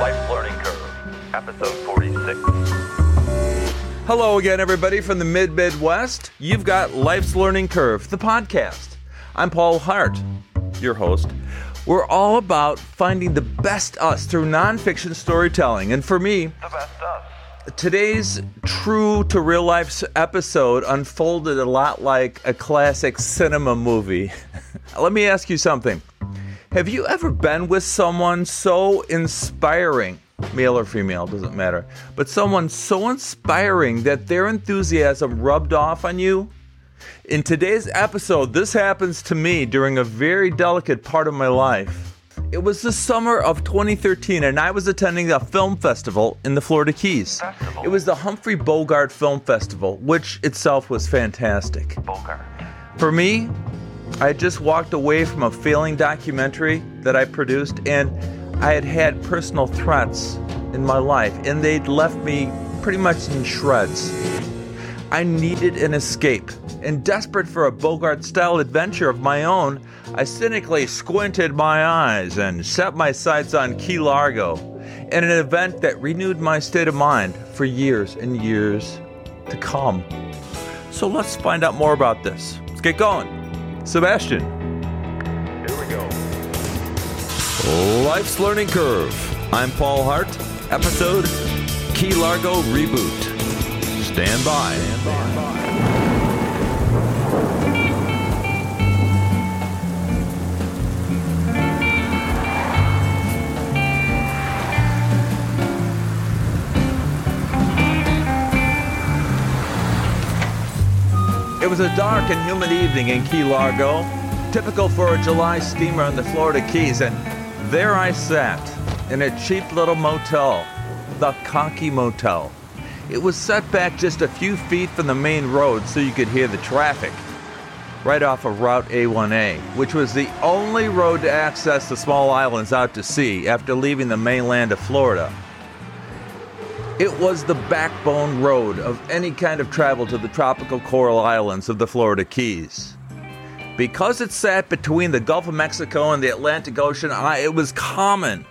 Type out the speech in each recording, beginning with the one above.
Life's Learning Curve, episode 46. Hello again, everybody from the mid Midwest. You've got Life's Learning Curve, the podcast. I'm Paul Hart, your host. We're all about finding the best us through nonfiction storytelling. And for me, The best us. today's true to real life episode unfolded a lot like a classic cinema movie. Let me ask you something. Have you ever been with someone so inspiring, male or female, doesn't matter, but someone so inspiring that their enthusiasm rubbed off on you? In today's episode, this happens to me during a very delicate part of my life. It was the summer of 2013, and I was attending a film festival in the Florida Keys. Festival? It was the Humphrey Bogart Film Festival, which itself was fantastic. Bogart. For me, I had just walked away from a failing documentary that I produced, and I had had personal threats in my life, and they'd left me pretty much in shreds. I needed an escape, and desperate for a Bogart style adventure of my own, I cynically squinted my eyes and set my sights on Key Largo, and an event that renewed my state of mind for years and years to come. So let's find out more about this. Let's get going. Sebastian. Here we go. Life's Learning Curve. I'm Paul Hart. Episode Key Largo Reboot. Stand by. It was a dark and humid evening in Key Largo, typical for a July steamer on the Florida Keys, and there I sat in a cheap little motel, the Conky Motel. It was set back just a few feet from the main road so you could hear the traffic, right off of Route A1A, which was the only road to access the small islands out to sea after leaving the mainland of Florida. It was the backbone road of any kind of travel to the tropical coral islands of the Florida Keys. Because it sat between the Gulf of Mexico and the Atlantic Ocean, it was common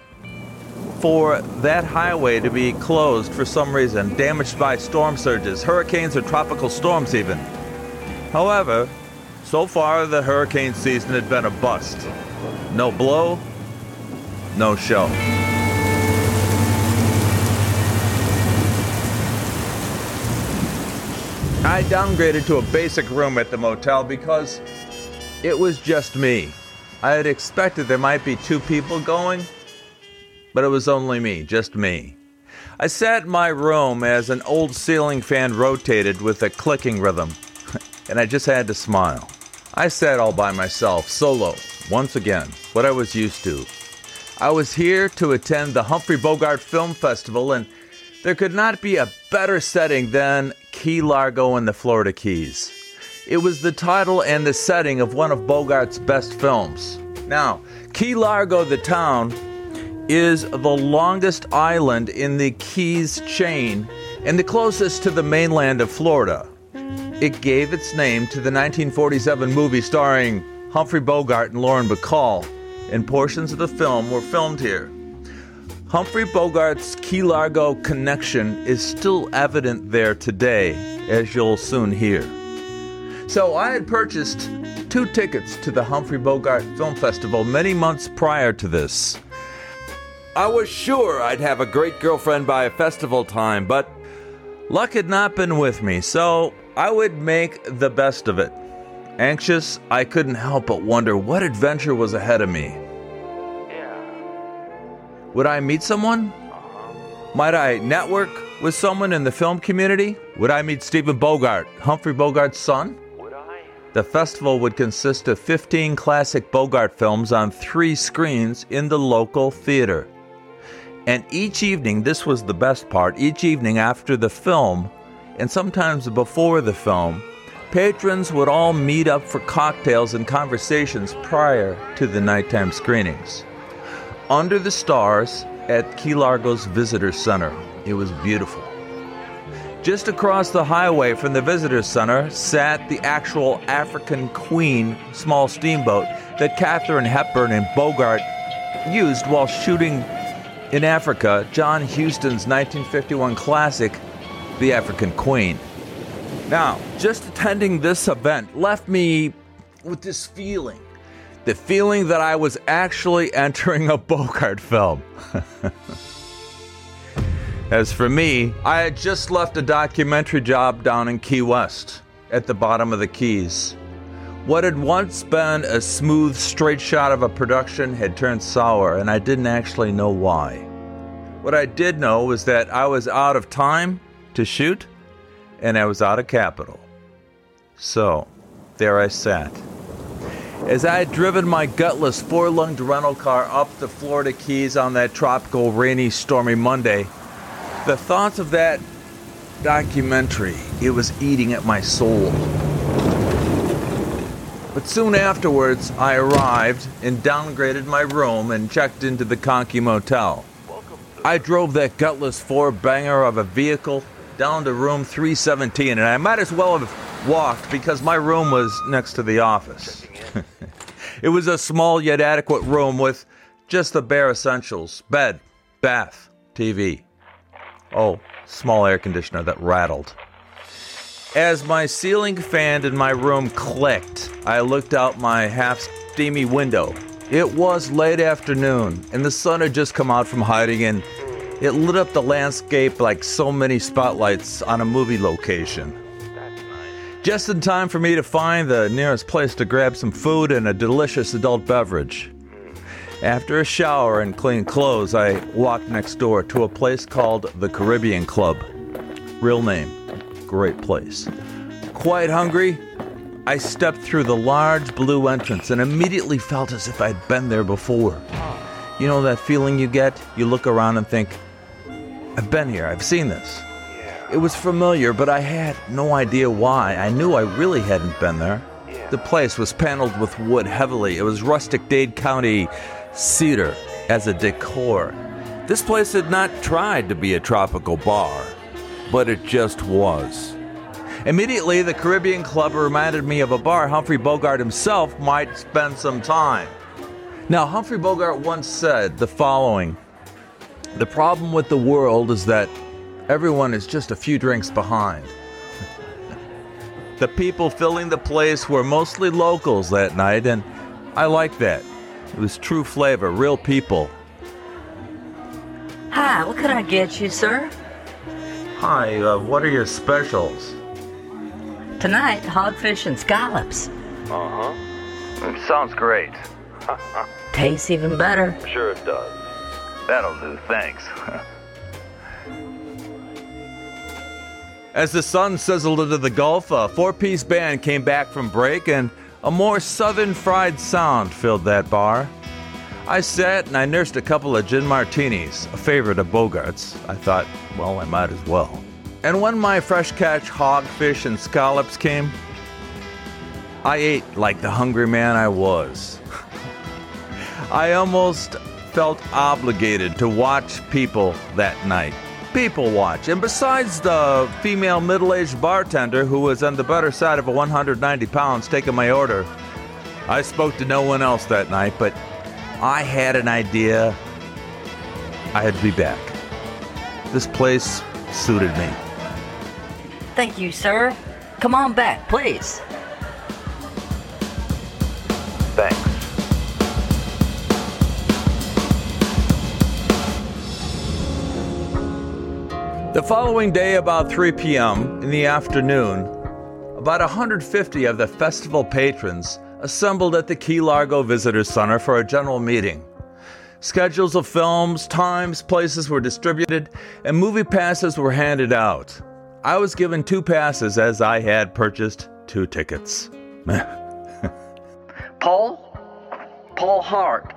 for that highway to be closed for some reason, damaged by storm surges, hurricanes, or tropical storms, even. However, so far the hurricane season had been a bust. No blow, no show. I downgraded to a basic room at the motel because it was just me. I had expected there might be two people going, but it was only me, just me. I sat in my room as an old ceiling fan rotated with a clicking rhythm, and I just had to smile. I sat all by myself, solo, once again, what I was used to. I was here to attend the Humphrey Bogart Film Festival, and there could not be a better setting than Key Largo in the Florida Keys. It was the title and the setting of one of Bogart's best films. Now, Key Largo, the town, is the longest island in the Keys chain and the closest to the mainland of Florida. It gave its name to the 1947 movie starring Humphrey Bogart and Lauren Bacall, and portions of the film were filmed here. Humphrey Bogart's Key Largo connection is still evident there today, as you'll soon hear. So I had purchased two tickets to the Humphrey Bogart Film Festival many months prior to this. I was sure I'd have a great girlfriend by festival time, but luck had not been with me, so I would make the best of it. Anxious, I couldn't help but wonder what adventure was ahead of me. Would I meet someone? Might I network with someone in the film community? Would I meet Stephen Bogart, Humphrey Bogart's son? Would I? The festival would consist of 15 classic Bogart films on three screens in the local theater. And each evening, this was the best part, each evening after the film, and sometimes before the film, patrons would all meet up for cocktails and conversations prior to the nighttime screenings. Under the stars at Key Largo's Visitor Center, it was beautiful. Just across the highway from the Visitor Center sat the actual African Queen small steamboat that Katharine Hepburn and Bogart used while shooting In Africa, John Huston's 1951 classic, The African Queen. Now, just attending this event left me with this feeling the feeling that I was actually entering a Bogart film. As for me, I had just left a documentary job down in Key West, at the bottom of the Keys. What had once been a smooth, straight shot of a production had turned sour, and I didn't actually know why. What I did know was that I was out of time to shoot, and I was out of capital. So, there I sat. As I had driven my gutless four lunged rental car up the Florida Keys on that tropical, rainy, stormy Monday, the thoughts of that documentary, it was eating at my soul. But soon afterwards, I arrived and downgraded my room and checked into the Conky Motel. I drove that gutless four banger of a vehicle down to room 317, and I might as well have walked because my room was next to the office. it was a small yet adequate room with just the bare essentials bed, bath, TV. Oh, small air conditioner that rattled. As my ceiling fan in my room clicked, I looked out my half steamy window. It was late afternoon, and the sun had just come out from hiding, and it lit up the landscape like so many spotlights on a movie location. Just in time for me to find the nearest place to grab some food and a delicious adult beverage. After a shower and clean clothes, I walked next door to a place called the Caribbean Club. Real name, great place. Quite hungry, I stepped through the large blue entrance and immediately felt as if I'd been there before. You know that feeling you get? You look around and think, I've been here, I've seen this. It was familiar, but I had no idea why. I knew I really hadn't been there. The place was paneled with wood heavily. It was rustic Dade County cedar as a decor. This place had not tried to be a tropical bar, but it just was. Immediately, the Caribbean Club reminded me of a bar Humphrey Bogart himself might spend some time. Now, Humphrey Bogart once said the following The problem with the world is that everyone is just a few drinks behind. the people filling the place were mostly locals that night, and I like that. It was true flavor, real people. Hi, what can I get you, sir? Hi, uh, what are your specials? Tonight, hogfish and scallops. Uh huh. Sounds great. Tastes even better. Sure it does. That'll do, thanks. As the sun sizzled into the Gulf, a four piece band came back from break and a more southern fried sound filled that bar. I sat and I nursed a couple of gin martinis, a favorite of Bogart's. I thought, well, I might as well. And when my fresh catch hogfish and scallops came, I ate like the hungry man I was. I almost felt obligated to watch people that night. People watch. And besides the female middle aged bartender who was on the better side of a 190 pounds taking my order, I spoke to no one else that night, but I had an idea I had to be back. This place suited me. Thank you, sir. Come on back, please. The following day, about 3 p.m. in the afternoon, about 150 of the festival patrons assembled at the Key Largo Visitor Center for a general meeting. Schedules of films, times, places were distributed, and movie passes were handed out. I was given two passes as I had purchased two tickets. Paul? Paul Hart.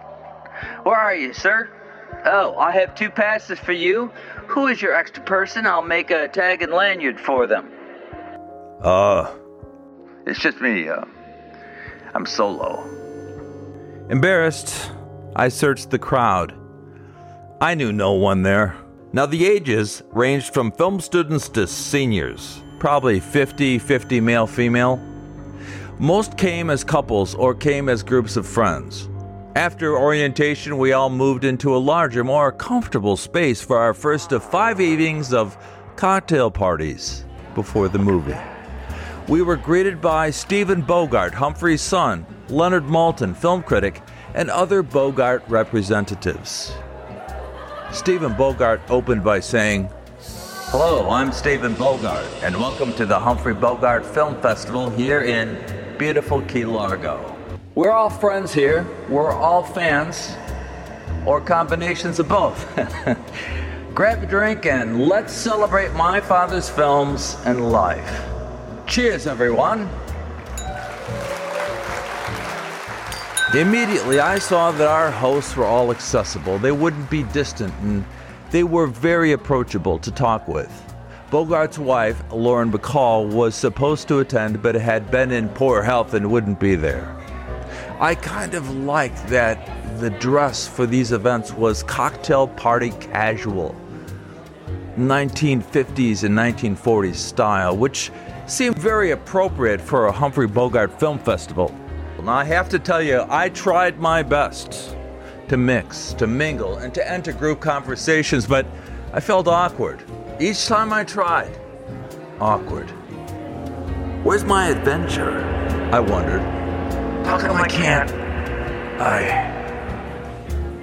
Where are you, sir? Oh, I have two passes for you. Who is your extra person? I'll make a tag and lanyard for them. Uh, It's just me. Uh, I'm solo. Embarrassed, I searched the crowd. I knew no one there. Now, the ages ranged from film students to seniors, probably 50 50 male female. Most came as couples or came as groups of friends. After orientation, we all moved into a larger, more comfortable space for our first of five evenings of cocktail parties before the movie. We were greeted by Stephen Bogart, Humphrey's son, Leonard Maltin, film critic, and other Bogart representatives. Stephen Bogart opened by saying, Hello, I'm Stephen Bogart, and welcome to the Humphrey Bogart Film Festival here in beautiful Key Largo. We're all friends here, we're all fans, or combinations of both. Grab a drink and let's celebrate my father's films and life. Cheers, everyone. Immediately, I saw that our hosts were all accessible. They wouldn't be distant, and they were very approachable to talk with. Bogart's wife, Lauren Bacall, was supposed to attend but had been in poor health and wouldn't be there. I kind of liked that the dress for these events was cocktail party casual, 1950s and 1940s style, which seemed very appropriate for a Humphrey Bogart Film Festival. Now, I have to tell you, I tried my best to mix, to mingle, and to enter group conversations, but I felt awkward. Each time I tried, awkward. Where's my adventure? I wondered. How come I can't? I.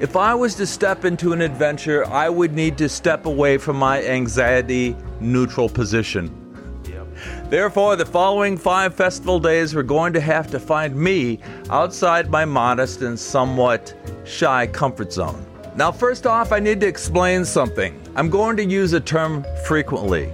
If I was to step into an adventure, I would need to step away from my anxiety neutral position. Therefore, the following five festival days were going to have to find me outside my modest and somewhat shy comfort zone. Now, first off, I need to explain something. I'm going to use a term frequently,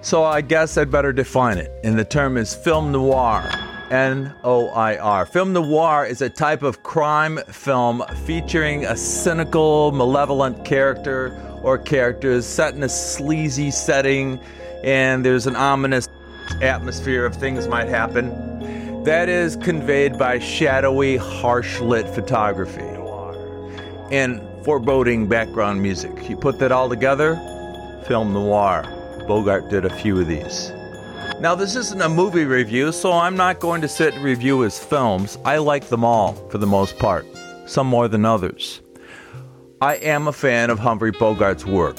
so I guess I'd better define it. And the term is film noir. N O I R. Film noir is a type of crime film featuring a cynical, malevolent character or characters set in a sleazy setting, and there's an ominous atmosphere of things might happen. That is conveyed by shadowy, harsh lit photography and foreboding background music. You put that all together, film noir. Bogart did a few of these. Now, this isn't a movie review, so I'm not going to sit and review his films. I like them all, for the most part, some more than others. I am a fan of Humphrey Bogart's work,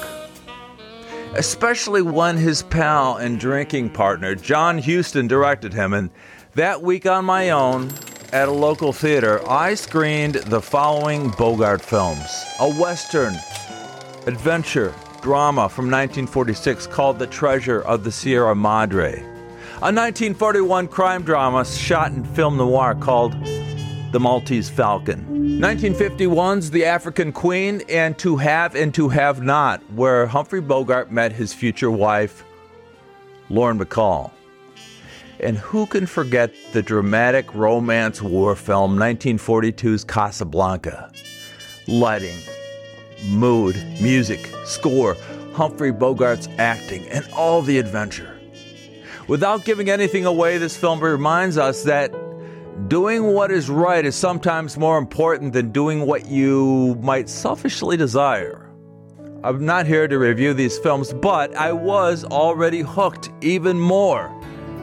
especially when his pal and drinking partner, John Huston, directed him. And that week on my own, at a local theater, I screened the following Bogart films a Western, adventure, drama from 1946 called The Treasure of the Sierra Madre a 1941 crime drama shot in film noir called The Maltese Falcon. 1951's The African Queen and To Have and To Have Not, where Humphrey Bogart met his future wife, Lauren Bacall. And who can forget the dramatic romance war film 1942's Casablanca? Lighting, mood, music, score, Humphrey Bogart's acting, and all the adventure. Without giving anything away, this film reminds us that doing what is right is sometimes more important than doing what you might selfishly desire. I'm not here to review these films, but I was already hooked even more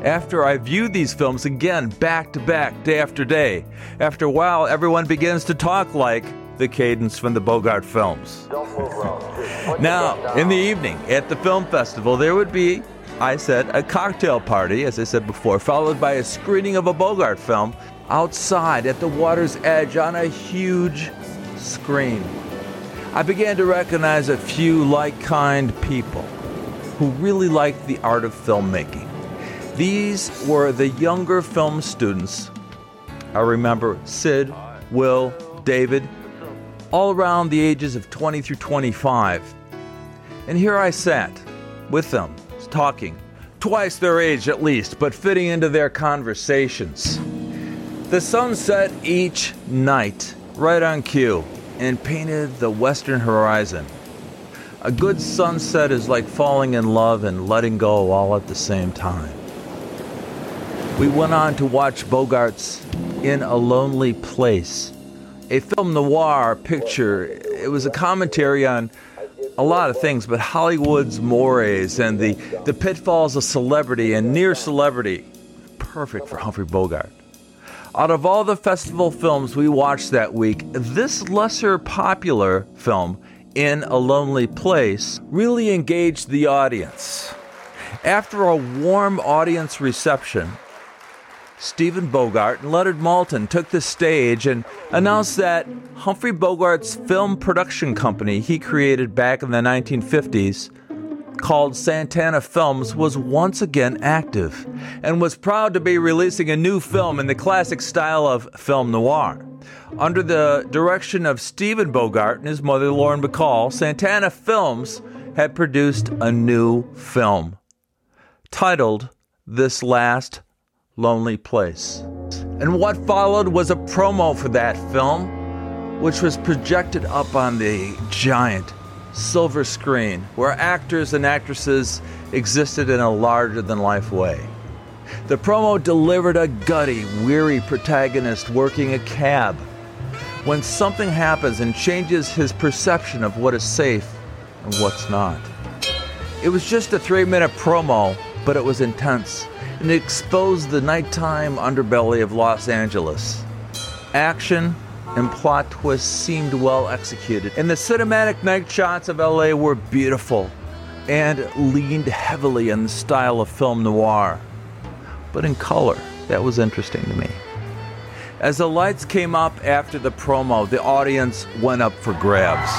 after I viewed these films again back to back, day after day. After a while, everyone begins to talk like the cadence from the Bogart films. now, in the evening at the film festival, there would be I said a cocktail party, as I said before, followed by a screening of a Bogart film outside at the water's edge on a huge screen. I began to recognize a few like kind people who really liked the art of filmmaking. These were the younger film students. I remember Sid, Will, David, all around the ages of 20 through 25. And here I sat with them talking, twice their age at least, but fitting into their conversations. The sun set each night, right on cue, and painted the western horizon. A good sunset is like falling in love and letting go all at the same time. We went on to watch Bogart's In a Lonely Place, a film noir picture. It was a commentary on a lot of things, but Hollywood's mores and the, the pitfalls of celebrity and near celebrity, perfect for Humphrey Bogart. Out of all the festival films we watched that week, this lesser popular film, In a Lonely Place, really engaged the audience. After a warm audience reception, Stephen Bogart and Leonard Maltin took the stage and announced that Humphrey Bogart's film production company he created back in the 1950s called Santana Films was once again active and was proud to be releasing a new film in the classic style of film noir. Under the direction of Stephen Bogart and his mother Lauren Bacall, Santana Films had produced a new film titled This Last Lonely Place. And what followed was a promo for that film, which was projected up on the giant silver screen where actors and actresses existed in a larger than life way. The promo delivered a gutty, weary protagonist working a cab when something happens and changes his perception of what is safe and what's not. It was just a three minute promo, but it was intense and exposed the nighttime underbelly of Los Angeles. Action and plot twists seemed well executed, and the cinematic night shots of LA were beautiful and leaned heavily on the style of film noir, but in color. That was interesting to me. As the lights came up after the promo, the audience went up for grabs.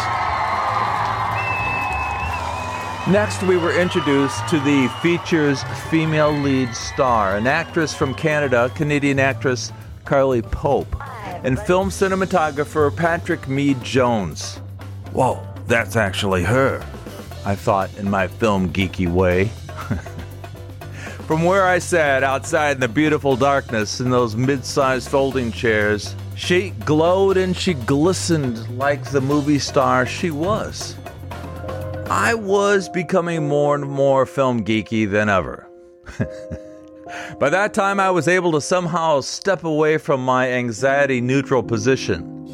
Next, we were introduced to the feature's female lead star, an actress from Canada, Canadian actress Carly Pope, and film cinematographer Patrick Mead Jones. Whoa, that's actually her, I thought in my film geeky way. From where I sat outside in the beautiful darkness in those mid sized folding chairs, she glowed and she glistened like the movie star she was. I was becoming more and more film geeky than ever. By that time, I was able to somehow step away from my anxiety neutral position.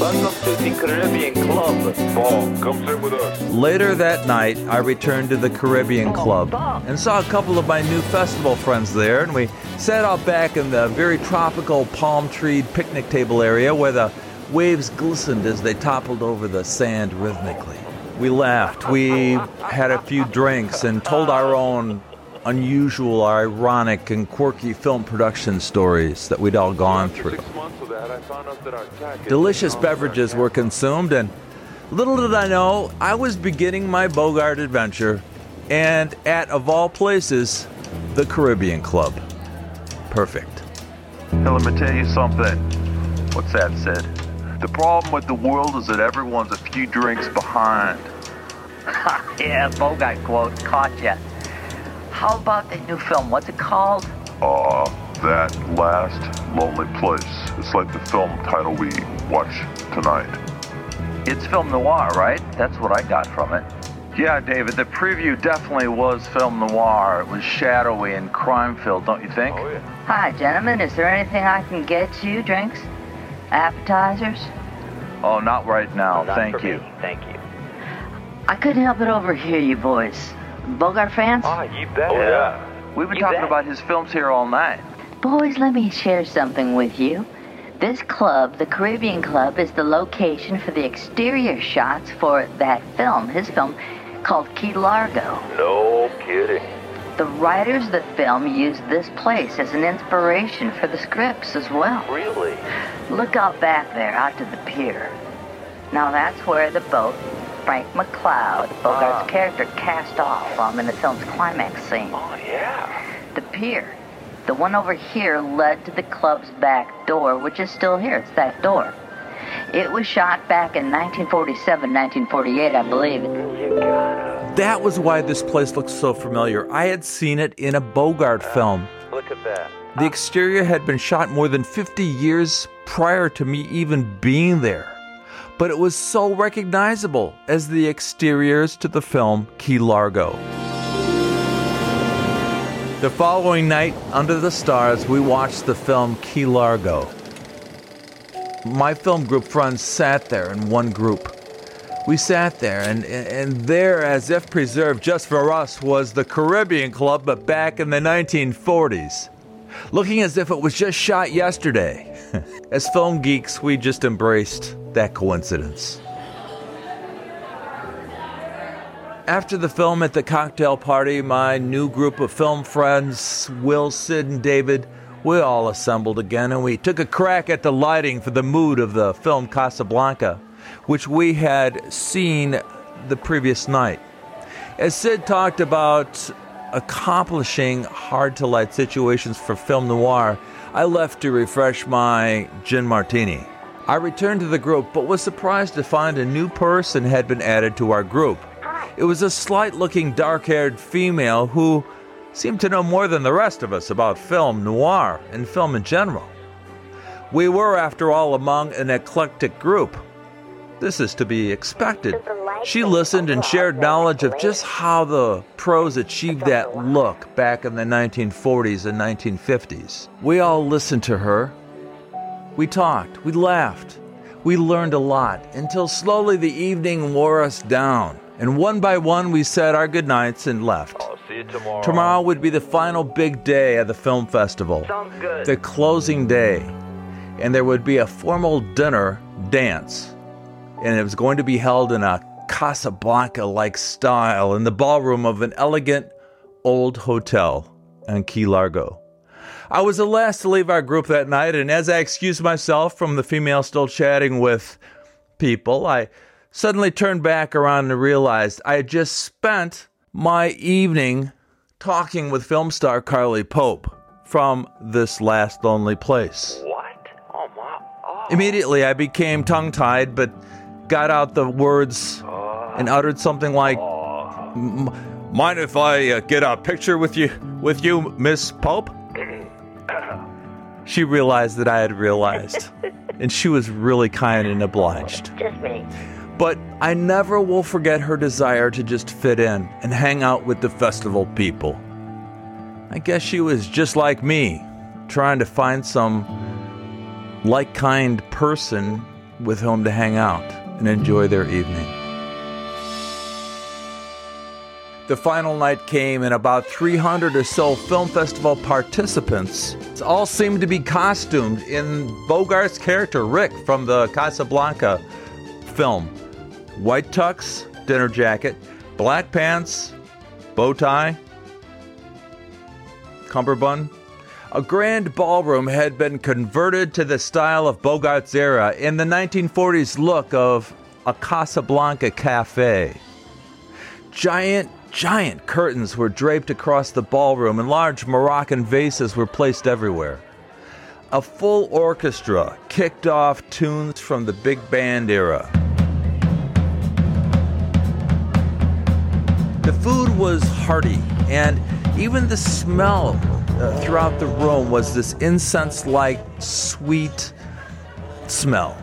Welcome to the Caribbean Club. Paul, come sit with us. Later that night, I returned to the Caribbean oh, Club and saw a couple of my new festival friends there, and we sat out back in the very tropical palm tree picnic table area where the waves glistened as they toppled over the sand rhythmically. We laughed, we had a few drinks, and told our own unusual, ironic, and quirky film production stories that we'd all gone through. Six months of that, I found out that our tax- Delicious beverages were consumed, and little did I know, I was beginning my Bogart adventure, and at, of all places, the Caribbean Club. Perfect. Hey, let me tell you something. What's that, Sid? The problem with the world is that everyone's a few drinks behind. yeah, Bogart quote caught ya. How about the new film? What's it called? Uh, that last lonely place. It's like the film title we watch tonight. It's film noir, right? That's what I got from it. Yeah, David, the preview definitely was film noir. It was shadowy and crime filled, don't you think? Oh, yeah. Hi, gentlemen. Is there anything I can get you? Drinks? Appetizers? Oh, not right now. Not Thank for you. me, Thank you. I couldn't help but overhear you boys. Bogart fans? Ah, you bet. Oh, yeah. We've been You talking bet. about his films here all night. Boys, let me share something with you. This club, the Caribbean Club, is the location for the exterior shots for that film, his film, called Key Largo. No kidding. The writers of the film used this place as an inspiration for the scripts as well. Really? Look out back there, out to the pier. Now that's where the boat Frank McCloud, Bogart's Ah. character, cast off from in the film's climax scene. Oh, yeah. The pier. The one over here led to the club's back door, which is still here. It's that door. It was shot back in 1947, 1948, I believe. You gotta. That was why this place looked so familiar. I had seen it in a Bogart film. Look at that. The exterior had been shot more than 50 years prior to me even being there. But it was so recognizable as the exteriors to the film Key Largo. The following night, under the stars, we watched the film Key Largo. My film group friends sat there in one group. We sat there, and, and there, as if preserved just for us, was the Caribbean Club, but back in the 1940s. looking as if it was just shot yesterday. As film geeks, we just embraced that coincidence. After the film at the cocktail party, my new group of film friends, Will, Sid, and David, we all assembled again and we took a crack at the lighting for the mood of the film Casablanca, which we had seen the previous night. As Sid talked about accomplishing hard to light situations for film noir, I left to refresh my gin martini. I returned to the group but was surprised to find a new person had been added to our group. It was a slight looking, dark haired female who seemed to know more than the rest of us about film noir and film in general. We were, after all, among an eclectic group. This is to be expected. She listened and shared knowledge of just how the pros achieved that look back in the 1940s and 1950s. We all listened to her. We talked, we laughed, we learned a lot until slowly the evening wore us down. And one by one, we said our goodnights and left. I'll see you tomorrow. Tomorrow would be the final big day of the film festival, Sounds good. the closing day, and there would be a formal dinner dance. And it was going to be held in a Casablanca like style in the ballroom of an elegant old hotel in Key Largo. I was the last to leave our group that night, and as I excused myself from the female still chatting with people, I suddenly turned back around and realized I had just spent my evening talking with film star Carly Pope from this last lonely place. What? Oh my. Oh. Immediately, I became tongue tied, but got out the words and uttered something like, "Mind if I uh, get a picture with you, with you, Miss Pope?" She realized that I had realized, and she was really kind and obliged. Just me. But I never will forget her desire to just fit in and hang out with the festival people. I guess she was just like me, trying to find some like kind person with whom to hang out and enjoy their evening. The final night came, and about 300 or so film festival participants all seemed to be costumed in Bogart's character, Rick, from the Casablanca film. White tux, dinner jacket, black pants, bow tie, cummerbund. A grand ballroom had been converted to the style of Bogart's era in the 1940s look of a Casablanca cafe. Giant, giant curtains were draped across the ballroom, and large Moroccan vases were placed everywhere. A full orchestra kicked off tunes from the big band era. The food was hearty, and even the smell uh, throughout the room was this incense like sweet smell.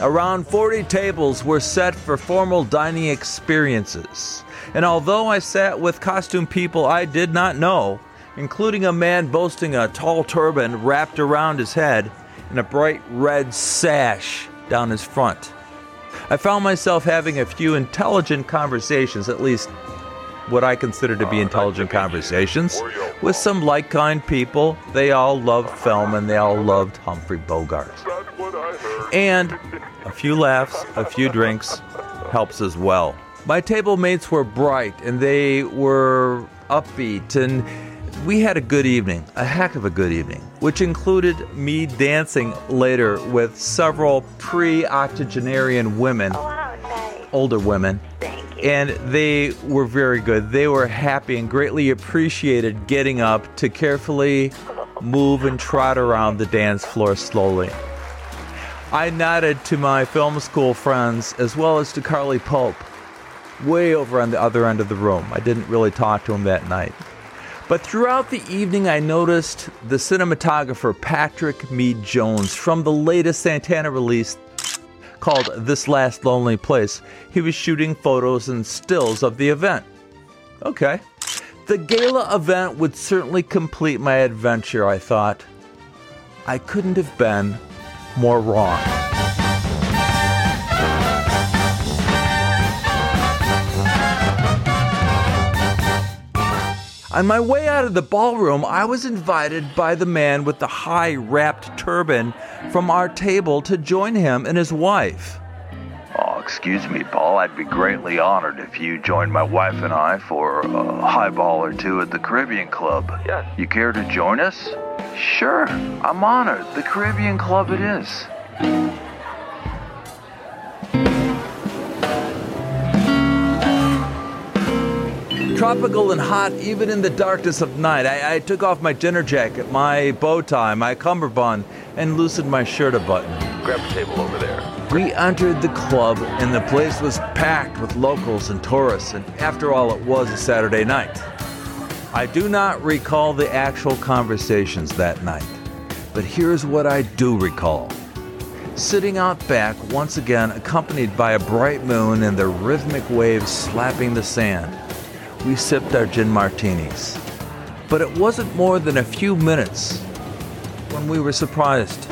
Around 40 tables were set for formal dining experiences. And although I sat with costume people I did not know, including a man boasting a tall turban wrapped around his head and a bright red sash down his front, I found myself having a few intelligent conversations, at least what I consider to be intelligent conversations, with some like kind people. They all loved film and they all loved Humphrey Bogart. That's what I heard. And a few laughs, a few drinks helps as well. My table mates were bright and they were upbeat, and we had a good evening, a heck of a good evening, which included me dancing later with several pre octogenarian women, oh, older women. And they were very good. They were happy and greatly appreciated getting up to carefully move and trot around the dance floor slowly. I nodded to my film school friends as well as to Carly Pope, way over on the other end of the room. I didn't really talk to him that night. But throughout the evening, I noticed the cinematographer Patrick Mead Jones from the latest Santana release called This Last Lonely Place. He was shooting photos and stills of the event. Okay. The gala event would certainly complete my adventure, I thought. I couldn't have been more wrong. On my way out of the ballroom, I was invited by the man with the high wrapped turban from our table to join him and his wife. Oh, excuse me, Paul. I'd be greatly honored if you joined my wife and I for a highball or two at the Caribbean Club. Yes. You care to join us? Sure, I'm honored. The Caribbean Club it is. Tropical and hot even in the darkness of night. I, I took off my dinner jacket, my bow tie, my cummerbund, and loosened my shirt a button. Grab a table over there. We entered the club, and the place was packed with locals and tourists, and after all, it was a Saturday night. I do not recall the actual conversations that night, but here's what I do recall. Sitting out back, once again accompanied by a bright moon and the rhythmic waves slapping the sand, we sipped our gin martinis. But it wasn't more than a few minutes when we were surprised.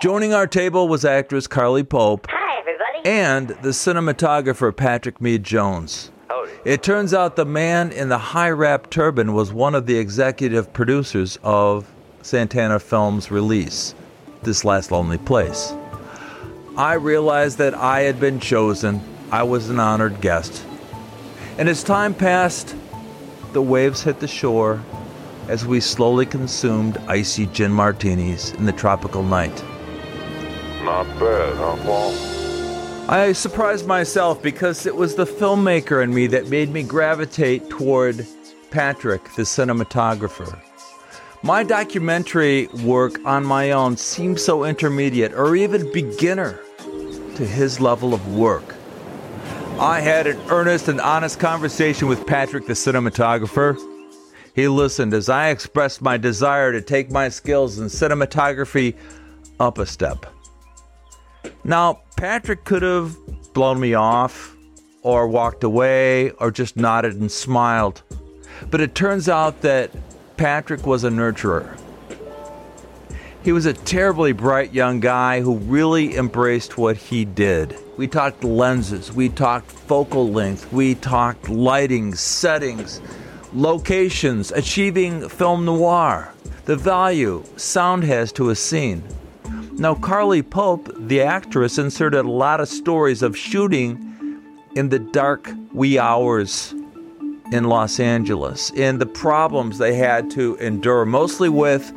Joining our table was actress Carly Pope Hi, everybody. and the cinematographer Patrick Mead Jones. Howdy. It turns out the man in the high wrap turban was one of the executive producers of Santana Films' release, This Last Lonely Place. I realized that I had been chosen. I was an honored guest. And as time passed, the waves hit the shore as we slowly consumed icy gin martinis in the tropical night. Not bad, huh, Paul? I surprised myself because it was the filmmaker in me that made me gravitate toward Patrick, the cinematographer. My documentary work on my own seemed so intermediate or even beginner to his level of work. I had an earnest and honest conversation with Patrick, the cinematographer. He listened as I expressed my desire to take my skills in cinematography up a step. Now, Patrick could have blown me off, or walked away, or just nodded and smiled. But it turns out that Patrick was a nurturer. He was a terribly bright young guy who really embraced what he did. We talked lenses, we talked focal length, we talked lighting, settings, locations, achieving film noir, the value sound has to a scene. Now, Carly Pope, the actress, inserted a lot of stories of shooting in the dark wee hours in Los Angeles and the problems they had to endure, mostly with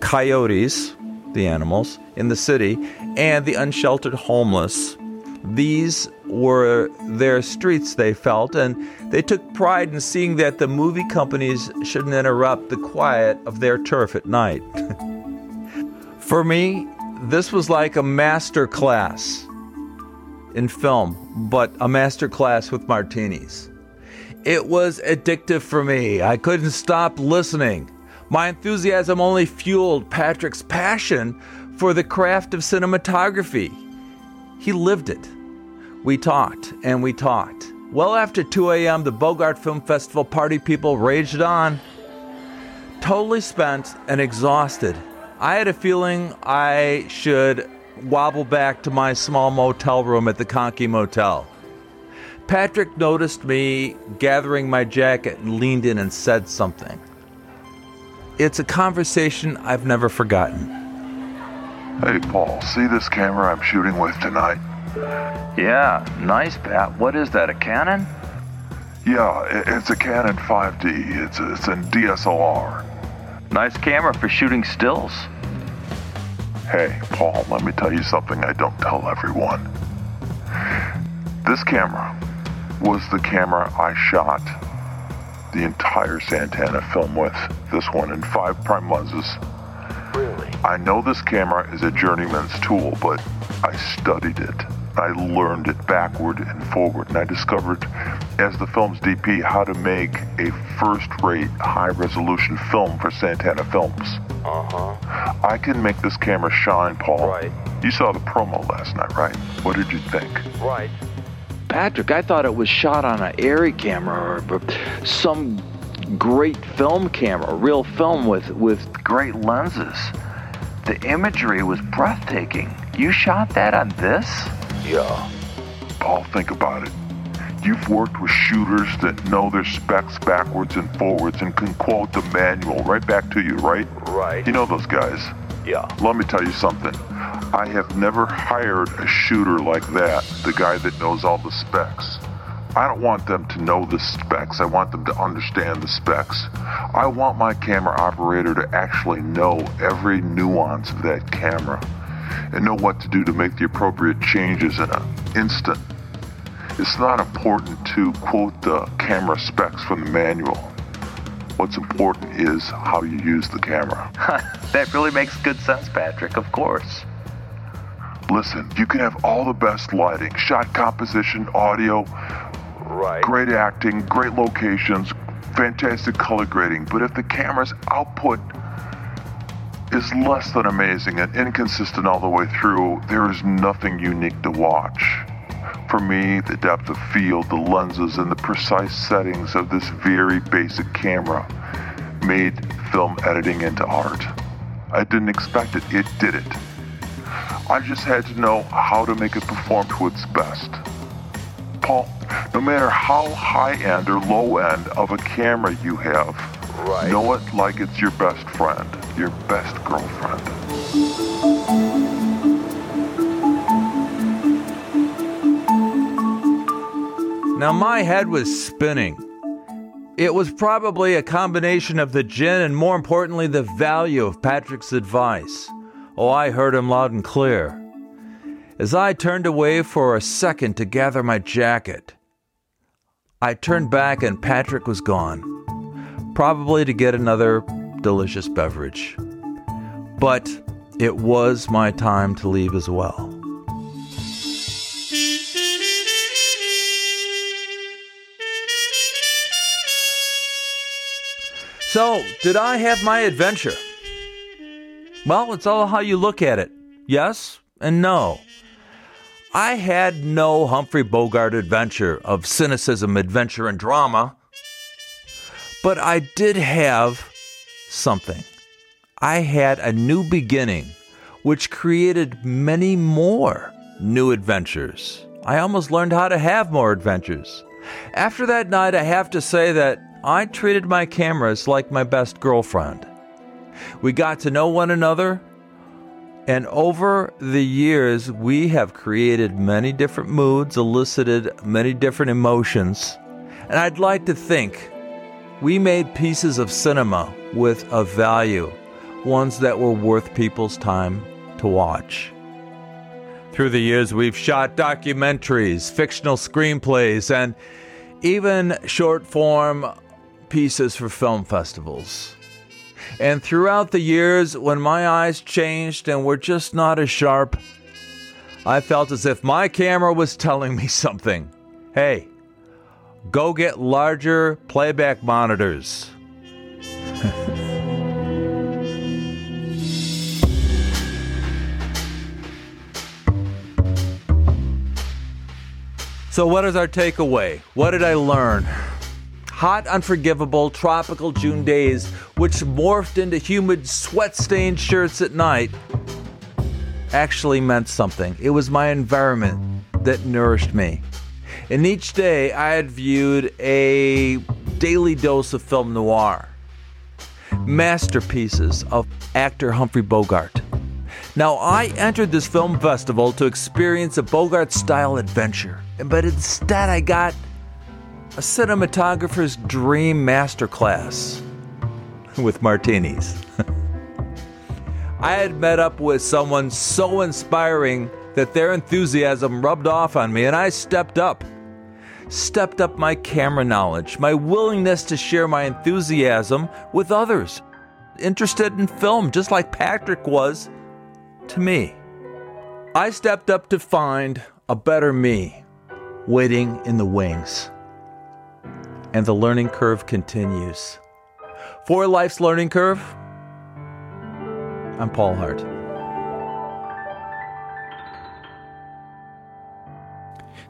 coyotes, the animals, in the city, and the unsheltered homeless. These were their streets, they felt, and they took pride in seeing that the movie companies shouldn't interrupt the quiet of their turf at night. For me, this was like a master class in film, but a master class with martinis. It was addictive for me. I couldn't stop listening. My enthusiasm only fueled Patrick's passion for the craft of cinematography. He lived it. We talked and we talked. Well after 2 a.m., the Bogart Film Festival party people raged on. Totally spent and exhausted. I had a feeling I should wobble back to my small motel room at the Conky Motel. Patrick noticed me gathering my jacket and leaned in and said something. It's a conversation I've never forgotten. Hey, Paul, see this camera I'm shooting with tonight? Yeah, nice, Pat. What is that, a Canon? Yeah, it's a Canon 5D. It's, it's in DSLR. Nice camera for shooting stills. Hey, Paul, let me tell you something I don't tell everyone. This camera was the camera I shot the entire Santana film with. This one in five prime lenses. Really? I know this camera is a journeyman's tool, but I studied it. I learned it backward and forward, and I discovered, as the film's DP, how to make a first-rate, high-resolution film for Santana Films. Uh-huh. I can make this camera shine, Paul. Right. You saw the promo last night, right? What did you think? Right. Patrick, I thought it was shot on an ARRI camera or some great film camera, real film with, with great lenses. The imagery was breathtaking. You shot that on this? Yeah. Paul, think about it. You've worked with shooters that know their specs backwards and forwards and can quote the manual right back to you, right? Right. You know those guys. Yeah. Let me tell you something. I have never hired a shooter like that, the guy that knows all the specs. I don't want them to know the specs. I want them to understand the specs. I want my camera operator to actually know every nuance of that camera and know what to do to make the appropriate changes in an instant. It's not important to quote the camera specs from the manual. What's important is how you use the camera. that really makes good sense, Patrick, of course. Listen, you can have all the best lighting, shot composition, audio, Right. great acting, great locations, fantastic color grading, but if the camera's output is less than amazing and inconsistent all the way through, there is nothing unique to watch. For me, the depth of field, the lenses, and the precise settings of this very basic camera made film editing into art. I didn't expect it, it did it. I just had to know how to make it perform to its best. Paul, no matter how high end or low end of a camera you have, Right. know it like it's your best friend, your best girlfriend. Now, my head was spinning. It was probably a combination of the gin and, more importantly, the value of Patrick's advice. Oh, I heard him loud and clear. As I turned away for a second to gather my jacket, I turned back and Patrick was gone. Probably to get another delicious beverage. But it was my time to leave as well. So, did I have my adventure? Well, it's all how you look at it. Yes and no. I had no Humphrey Bogart adventure of cynicism, adventure, and drama, but I did have something. I had a new beginning, which created many more new adventures. I almost learned how to have more adventures. After that night, I have to say that I treated my cameras like my best girlfriend. We got to know one another, and over the years, we have created many different moods, elicited many different emotions. And I'd like to think we made pieces of cinema with a value, ones that were worth people's time to watch. Through the years, we've shot documentaries, fictional screenplays, and even short form pieces for film festivals. And throughout the years, when my eyes changed and were just not as sharp, I felt as if my camera was telling me something. Hey, go get larger playback monitors. so, what is our takeaway? What did I learn? Hot, unforgivable tropical June days, which morphed into humid, sweat stained shirts at night, actually meant something. It was my environment that nourished me. And each day I had viewed a daily dose of film noir, masterpieces of actor Humphrey Bogart. Now, I entered this film festival to experience a Bogart style adventure, but instead I got a cinematographer's dream masterclass with martinis. I had met up with someone so inspiring that their enthusiasm rubbed off on me, and I stepped up. Stepped up my camera knowledge, my willingness to share my enthusiasm with others, interested in film, just like Patrick was to me. I stepped up to find a better me waiting in the wings and the learning curve continues. For Life's Learning Curve, I'm Paul Hart.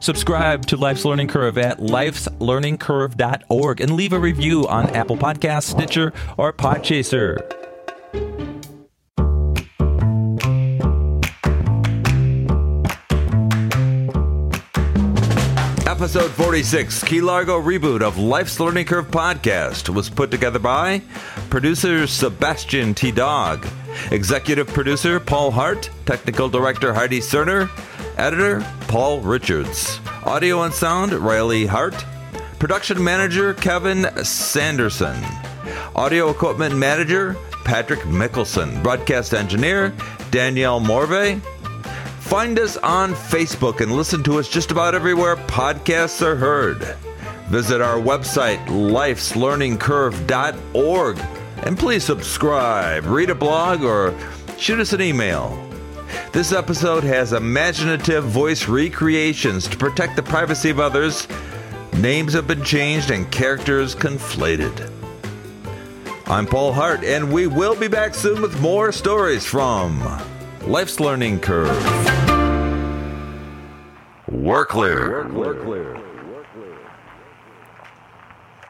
Subscribe to Life's Learning Curve at lifeslearningcurve.org and leave a review on Apple Podcasts, Stitcher, or Podchaser. Episode 46, Key Largo reboot of Life's Learning Curve podcast was put together by producer Sebastian T. Dog, executive producer Paul Hart, technical director Heidi Cerner, editor Paul Richards, audio and sound Riley Hart, production manager Kevin Sanderson, audio equipment manager Patrick Mickelson, broadcast engineer Danielle Morvay, Find us on Facebook and listen to us just about everywhere podcasts are heard. Visit our website, lifeslearningcurve.org, and please subscribe, read a blog, or shoot us an email. This episode has imaginative voice recreations to protect the privacy of others. Names have been changed and characters conflated. I'm Paul Hart, and we will be back soon with more stories from Life's Learning Curve. Work clear. Work clear.